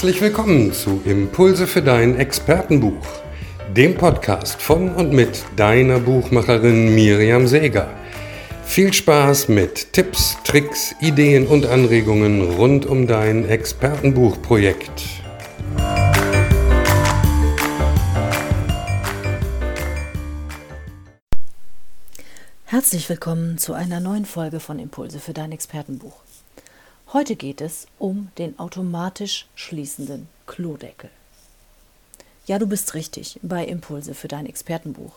Herzlich willkommen zu Impulse für dein Expertenbuch, dem Podcast von und mit deiner Buchmacherin Miriam Seeger. Viel Spaß mit Tipps, Tricks, Ideen und Anregungen rund um dein Expertenbuchprojekt. Herzlich willkommen zu einer neuen Folge von Impulse für dein Expertenbuch. Heute geht es um den automatisch schließenden Klodeckel. Ja, du bist richtig bei Impulse für dein Expertenbuch.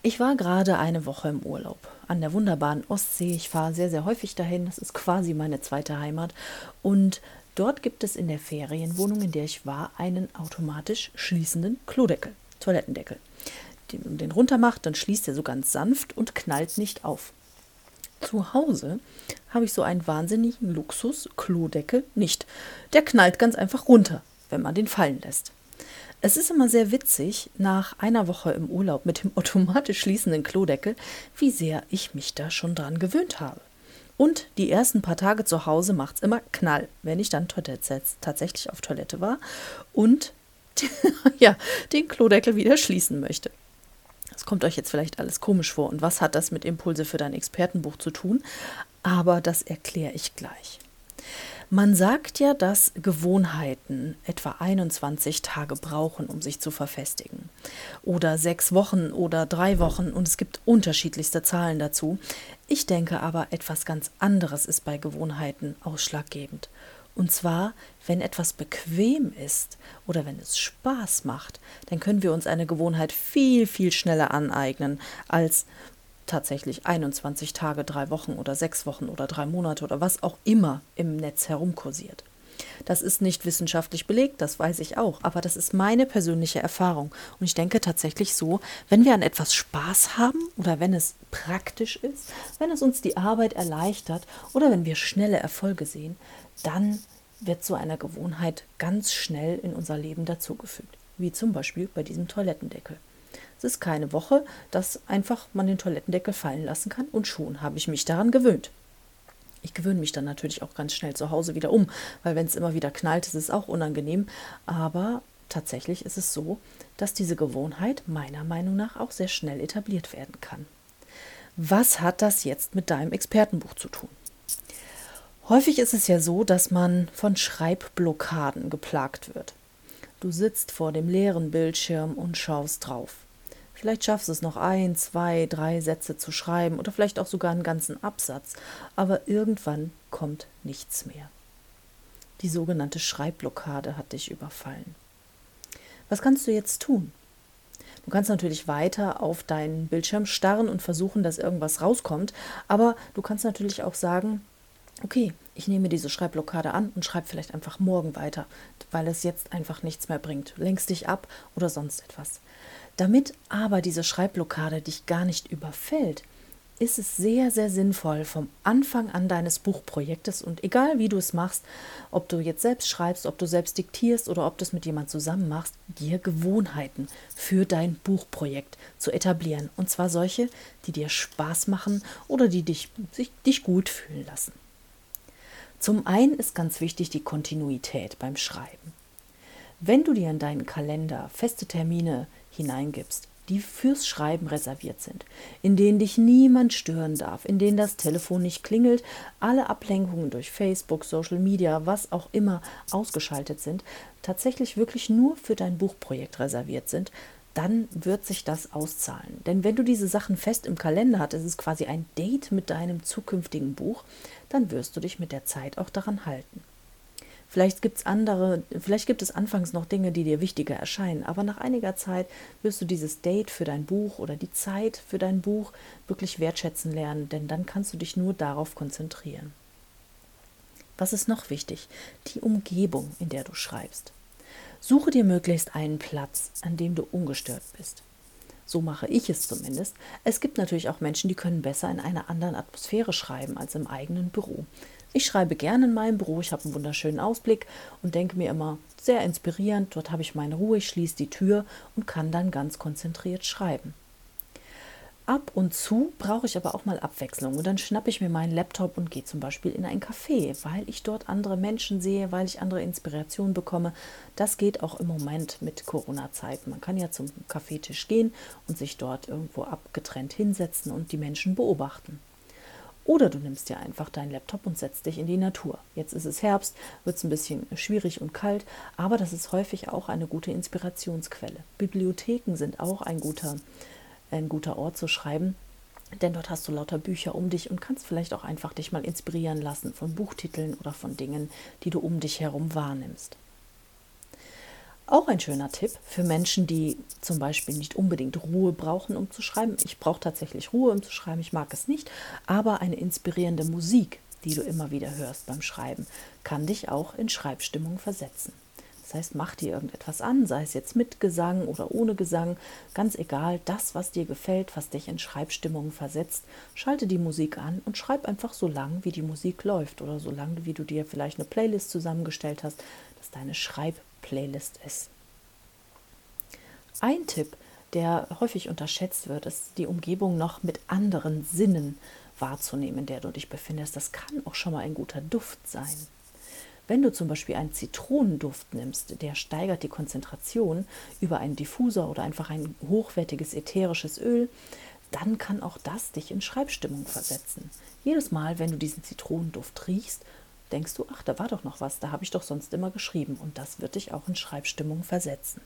Ich war gerade eine Woche im Urlaub an der wunderbaren Ostsee. Ich fahre sehr, sehr häufig dahin. Das ist quasi meine zweite Heimat. Und dort gibt es in der Ferienwohnung, in der ich war, einen automatisch schließenden Klodeckel, Toilettendeckel. Den, den runter macht, dann schließt er so ganz sanft und knallt nicht auf. Zu Hause habe ich so einen wahnsinnigen Luxus-Klodeckel nicht. Der knallt ganz einfach runter, wenn man den fallen lässt. Es ist immer sehr witzig, nach einer Woche im Urlaub mit dem automatisch schließenden Klodeckel, wie sehr ich mich da schon dran gewöhnt habe. Und die ersten paar Tage zu Hause macht es immer Knall, wenn ich dann tatsächlich auf Toilette war und ja, den Klodeckel wieder schließen möchte. Das kommt euch jetzt vielleicht alles komisch vor. Und was hat das mit Impulse für dein Expertenbuch zu tun? Aber das erkläre ich gleich. Man sagt ja, dass Gewohnheiten etwa 21 Tage brauchen, um sich zu verfestigen. Oder sechs Wochen oder drei Wochen und es gibt unterschiedlichste Zahlen dazu. Ich denke aber, etwas ganz anderes ist bei Gewohnheiten ausschlaggebend. Und zwar, wenn etwas bequem ist oder wenn es Spaß macht, dann können wir uns eine Gewohnheit viel, viel schneller aneignen als tatsächlich 21 Tage, drei Wochen oder sechs Wochen oder drei Monate oder was auch immer im Netz herumkursiert. Das ist nicht wissenschaftlich belegt, das weiß ich auch, aber das ist meine persönliche Erfahrung. Und ich denke tatsächlich so, wenn wir an etwas Spaß haben oder wenn es praktisch ist, wenn es uns die Arbeit erleichtert oder wenn wir schnelle Erfolge sehen, dann wird so eine Gewohnheit ganz schnell in unser Leben dazugefügt, wie zum Beispiel bei diesem Toilettendeckel. Es ist keine Woche, dass einfach man den Toilettendeckel fallen lassen kann und schon habe ich mich daran gewöhnt. Ich gewöhne mich dann natürlich auch ganz schnell zu Hause wieder um, weil wenn es immer wieder knallt, ist es auch unangenehm. Aber tatsächlich ist es so, dass diese Gewohnheit meiner Meinung nach auch sehr schnell etabliert werden kann. Was hat das jetzt mit deinem Expertenbuch zu tun? Häufig ist es ja so, dass man von Schreibblockaden geplagt wird. Du sitzt vor dem leeren Bildschirm und schaust drauf. Vielleicht schaffst du es noch ein, zwei, drei Sätze zu schreiben oder vielleicht auch sogar einen ganzen Absatz, aber irgendwann kommt nichts mehr. Die sogenannte Schreibblockade hat dich überfallen. Was kannst du jetzt tun? Du kannst natürlich weiter auf deinen Bildschirm starren und versuchen, dass irgendwas rauskommt, aber du kannst natürlich auch sagen, okay, ich nehme diese Schreibblockade an und schreibe vielleicht einfach morgen weiter, weil es jetzt einfach nichts mehr bringt. Lenkst dich ab oder sonst etwas. Damit aber diese Schreibblockade dich gar nicht überfällt, ist es sehr, sehr sinnvoll vom Anfang an deines Buchprojektes und egal wie du es machst, ob du jetzt selbst schreibst, ob du selbst diktierst oder ob du es mit jemand zusammen machst, dir Gewohnheiten für dein Buchprojekt zu etablieren. Und zwar solche, die dir Spaß machen oder die dich, dich gut fühlen lassen. Zum einen ist ganz wichtig die Kontinuität beim Schreiben. Wenn du dir in deinen Kalender feste Termine hineingibst, die fürs Schreiben reserviert sind, in denen dich niemand stören darf, in denen das Telefon nicht klingelt, alle Ablenkungen durch Facebook, Social Media, was auch immer ausgeschaltet sind, tatsächlich wirklich nur für dein Buchprojekt reserviert sind, dann wird sich das auszahlen. Denn wenn du diese Sachen fest im Kalender hast, ist es quasi ein Date mit deinem zukünftigen Buch, dann wirst du dich mit der Zeit auch daran halten. Vielleicht gibt's andere, vielleicht gibt es anfangs noch Dinge, die dir wichtiger erscheinen, aber nach einiger Zeit wirst du dieses Date für dein Buch oder die Zeit für dein Buch wirklich wertschätzen lernen, denn dann kannst du dich nur darauf konzentrieren. Was ist noch wichtig? Die Umgebung, in der du schreibst. Suche dir möglichst einen Platz, an dem du ungestört bist. So mache ich es zumindest. Es gibt natürlich auch Menschen, die können besser in einer anderen Atmosphäre schreiben als im eigenen Büro. Ich schreibe gerne in meinem Büro, ich habe einen wunderschönen Ausblick und denke mir immer, sehr inspirierend, dort habe ich meine Ruhe, ich schließe die Tür und kann dann ganz konzentriert schreiben. Ab und zu brauche ich aber auch mal Abwechslung und dann schnappe ich mir meinen Laptop und gehe zum Beispiel in ein Café, weil ich dort andere Menschen sehe, weil ich andere Inspirationen bekomme. Das geht auch im Moment mit Corona-Zeiten. Man kann ja zum Kaffeetisch gehen und sich dort irgendwo abgetrennt hinsetzen und die Menschen beobachten. Oder du nimmst dir einfach deinen Laptop und setzt dich in die Natur. Jetzt ist es Herbst, wird es ein bisschen schwierig und kalt, aber das ist häufig auch eine gute Inspirationsquelle. Bibliotheken sind auch ein guter ein guter Ort zu schreiben. Denn dort hast du lauter Bücher um dich und kannst vielleicht auch einfach dich mal inspirieren lassen von Buchtiteln oder von Dingen, die du um dich herum wahrnimmst. Auch ein schöner Tipp für Menschen, die zum Beispiel nicht unbedingt Ruhe brauchen, um zu schreiben. Ich brauche tatsächlich Ruhe, um zu schreiben, ich mag es nicht, aber eine inspirierende Musik, die du immer wieder hörst beim Schreiben, kann dich auch in Schreibstimmung versetzen. Das heißt, mach dir irgendetwas an, sei es jetzt mit Gesang oder ohne Gesang, ganz egal, das, was dir gefällt, was dich in Schreibstimmung versetzt, schalte die Musik an und schreib einfach so lang, wie die Musik läuft oder so lange, wie du dir vielleicht eine Playlist zusammengestellt hast, dass deine Schreibplaylist ist. Ein Tipp, der häufig unterschätzt wird, ist die Umgebung noch mit anderen Sinnen wahrzunehmen, in der du dich befindest. Das kann auch schon mal ein guter Duft sein. Wenn du zum Beispiel einen Zitronenduft nimmst, der steigert die Konzentration über einen Diffuser oder einfach ein hochwertiges ätherisches Öl, dann kann auch das dich in Schreibstimmung versetzen. Jedes Mal, wenn du diesen Zitronenduft riechst, denkst du, ach, da war doch noch was, da habe ich doch sonst immer geschrieben und das wird dich auch in Schreibstimmung versetzen.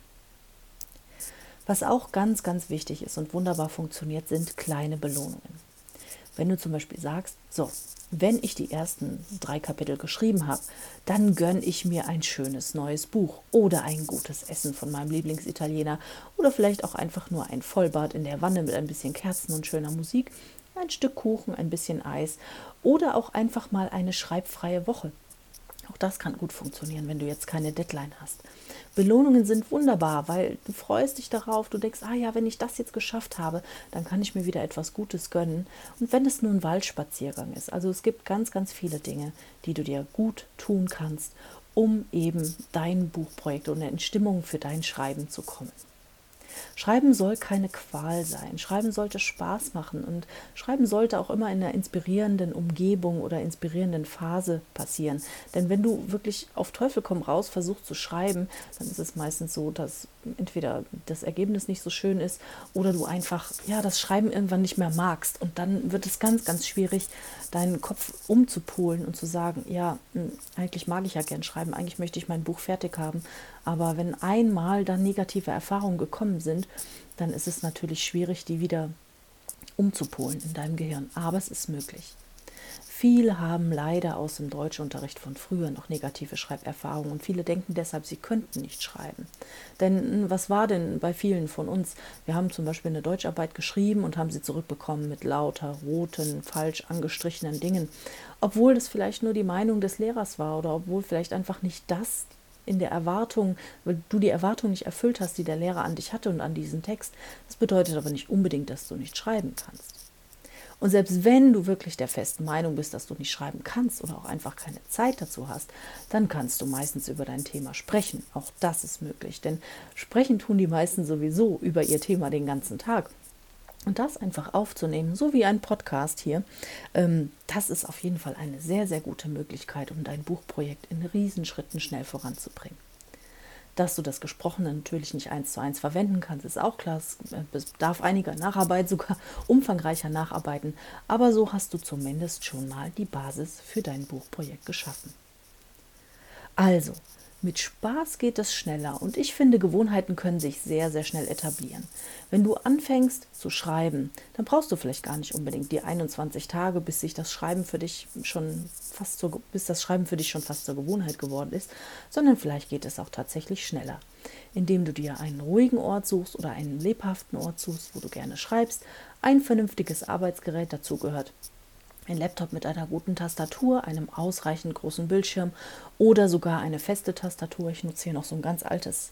Was auch ganz, ganz wichtig ist und wunderbar funktioniert, sind kleine Belohnungen. Wenn du zum Beispiel sagst, so, wenn ich die ersten drei Kapitel geschrieben habe, dann gönne ich mir ein schönes neues Buch oder ein gutes Essen von meinem Lieblingsitaliener oder vielleicht auch einfach nur ein Vollbad in der Wanne mit ein bisschen Kerzen und schöner Musik, ein Stück Kuchen, ein bisschen Eis oder auch einfach mal eine schreibfreie Woche. Auch das kann gut funktionieren, wenn du jetzt keine Deadline hast. Belohnungen sind wunderbar, weil du freust dich darauf, du denkst, ah ja, wenn ich das jetzt geschafft habe, dann kann ich mir wieder etwas Gutes gönnen. Und wenn es nur ein Waldspaziergang ist, also es gibt ganz, ganz viele Dinge, die du dir gut tun kannst, um eben dein Buchprojekt und in Stimmung für dein Schreiben zu kommen. Schreiben soll keine Qual sein. Schreiben sollte Spaß machen und Schreiben sollte auch immer in einer inspirierenden Umgebung oder inspirierenden Phase passieren. Denn wenn du wirklich auf Teufel komm raus versuchst zu schreiben, dann ist es meistens so, dass entweder das Ergebnis nicht so schön ist oder du einfach ja das Schreiben irgendwann nicht mehr magst und dann wird es ganz ganz schwierig deinen Kopf umzupolen und zu sagen, ja, hm, eigentlich mag ich ja gern schreiben, eigentlich möchte ich mein Buch fertig haben, aber wenn einmal dann negative Erfahrungen gekommen sind, dann ist es natürlich schwierig, die wieder umzupolen in deinem Gehirn. Aber es ist möglich. Viele haben leider aus dem Deutschunterricht von früher noch negative Schreiberfahrungen und viele denken deshalb, sie könnten nicht schreiben. Denn hm, was war denn bei vielen von uns? Wir haben zum Beispiel eine Deutscharbeit geschrieben und haben sie zurückbekommen mit lauter roten, falsch angestrichenen Dingen, obwohl das vielleicht nur die Meinung des Lehrers war oder obwohl vielleicht einfach nicht das in der Erwartung, weil du die Erwartung nicht erfüllt hast, die der Lehrer an dich hatte und an diesen Text. Das bedeutet aber nicht unbedingt, dass du nicht schreiben kannst. Und selbst wenn du wirklich der festen Meinung bist, dass du nicht schreiben kannst oder auch einfach keine Zeit dazu hast, dann kannst du meistens über dein Thema sprechen. Auch das ist möglich, denn sprechen tun die meisten sowieso über ihr Thema den ganzen Tag. Und das einfach aufzunehmen, so wie ein Podcast hier, ähm, das ist auf jeden Fall eine sehr, sehr gute Möglichkeit, um dein Buchprojekt in Riesenschritten schnell voranzubringen. Dass du das Gesprochene natürlich nicht eins zu eins verwenden kannst, ist auch klar. Es bedarf einiger Nacharbeit, sogar umfangreicher Nacharbeiten. Aber so hast du zumindest schon mal die Basis für dein Buchprojekt geschaffen. Also, mit Spaß geht es schneller und ich finde, Gewohnheiten können sich sehr, sehr schnell etablieren. Wenn du anfängst zu schreiben, dann brauchst du vielleicht gar nicht unbedingt die 21 Tage, bis sich das Schreiben für dich schon fast zur, bis das Schreiben für dich schon fast zur Gewohnheit geworden ist, sondern vielleicht geht es auch tatsächlich schneller, indem du dir einen ruhigen Ort suchst oder einen lebhaften Ort suchst, wo du gerne schreibst, ein vernünftiges Arbeitsgerät dazu gehört ein Laptop mit einer guten Tastatur, einem ausreichend großen Bildschirm oder sogar eine feste Tastatur. Ich nutze hier noch so ein ganz altes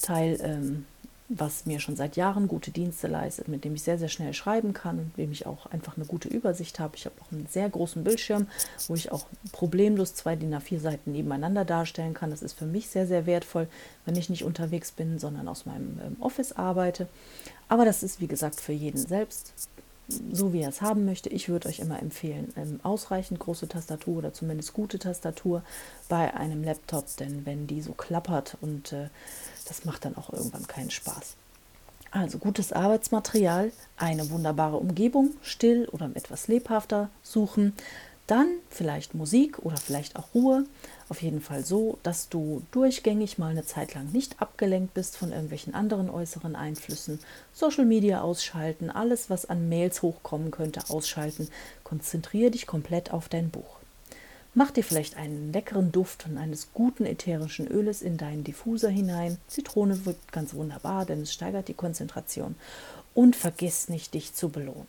Teil, ähm, was mir schon seit Jahren gute Dienste leistet, mit dem ich sehr, sehr schnell schreiben kann und dem ich auch einfach eine gute Übersicht habe. Ich habe auch einen sehr großen Bildschirm, wo ich auch problemlos zwei DIN A4 Seiten nebeneinander darstellen kann. Das ist für mich sehr, sehr wertvoll, wenn ich nicht unterwegs bin, sondern aus meinem ähm, Office arbeite. Aber das ist, wie gesagt, für jeden selbst so wie er es haben möchte. Ich würde euch immer empfehlen, ähm, ausreichend große Tastatur oder zumindest gute Tastatur bei einem Laptop, denn wenn die so klappert und äh, das macht dann auch irgendwann keinen Spaß. Also gutes Arbeitsmaterial, eine wunderbare Umgebung, still oder etwas lebhafter suchen, dann vielleicht Musik oder vielleicht auch Ruhe. Auf jeden Fall so, dass du durchgängig mal eine Zeit lang nicht abgelenkt bist von irgendwelchen anderen äußeren Einflüssen. Social Media ausschalten, alles, was an Mails hochkommen könnte, ausschalten. Konzentriere dich komplett auf dein Buch. Mach dir vielleicht einen leckeren Duft von eines guten ätherischen Öles in deinen Diffuser hinein. Zitrone wirkt ganz wunderbar, denn es steigert die Konzentration. Und vergiss nicht, dich zu belohnen.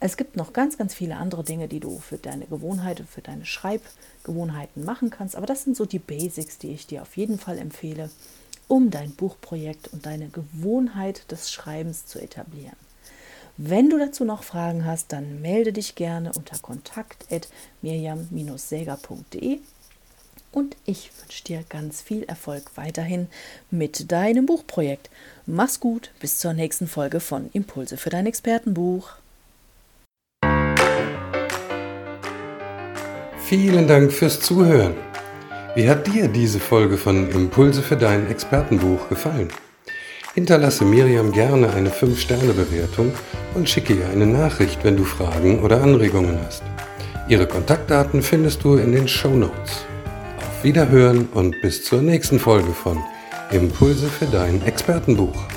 Es gibt noch ganz, ganz viele andere Dinge, die du für deine Gewohnheiten, für deine Schreibgewohnheiten machen kannst. Aber das sind so die Basics, die ich dir auf jeden Fall empfehle, um dein Buchprojekt und deine Gewohnheit des Schreibens zu etablieren. Wenn du dazu noch Fragen hast, dann melde dich gerne unter kontakt.mirjam-säger.de und ich wünsche dir ganz viel Erfolg weiterhin mit deinem Buchprojekt. Mach's gut, bis zur nächsten Folge von Impulse für dein Expertenbuch. Vielen Dank fürs Zuhören. Wie hat dir diese Folge von Impulse für dein Expertenbuch gefallen? Hinterlasse Miriam gerne eine 5-Sterne-Bewertung und schicke ihr eine Nachricht, wenn du Fragen oder Anregungen hast. Ihre Kontaktdaten findest du in den Show Notes. Auf Wiederhören und bis zur nächsten Folge von Impulse für dein Expertenbuch.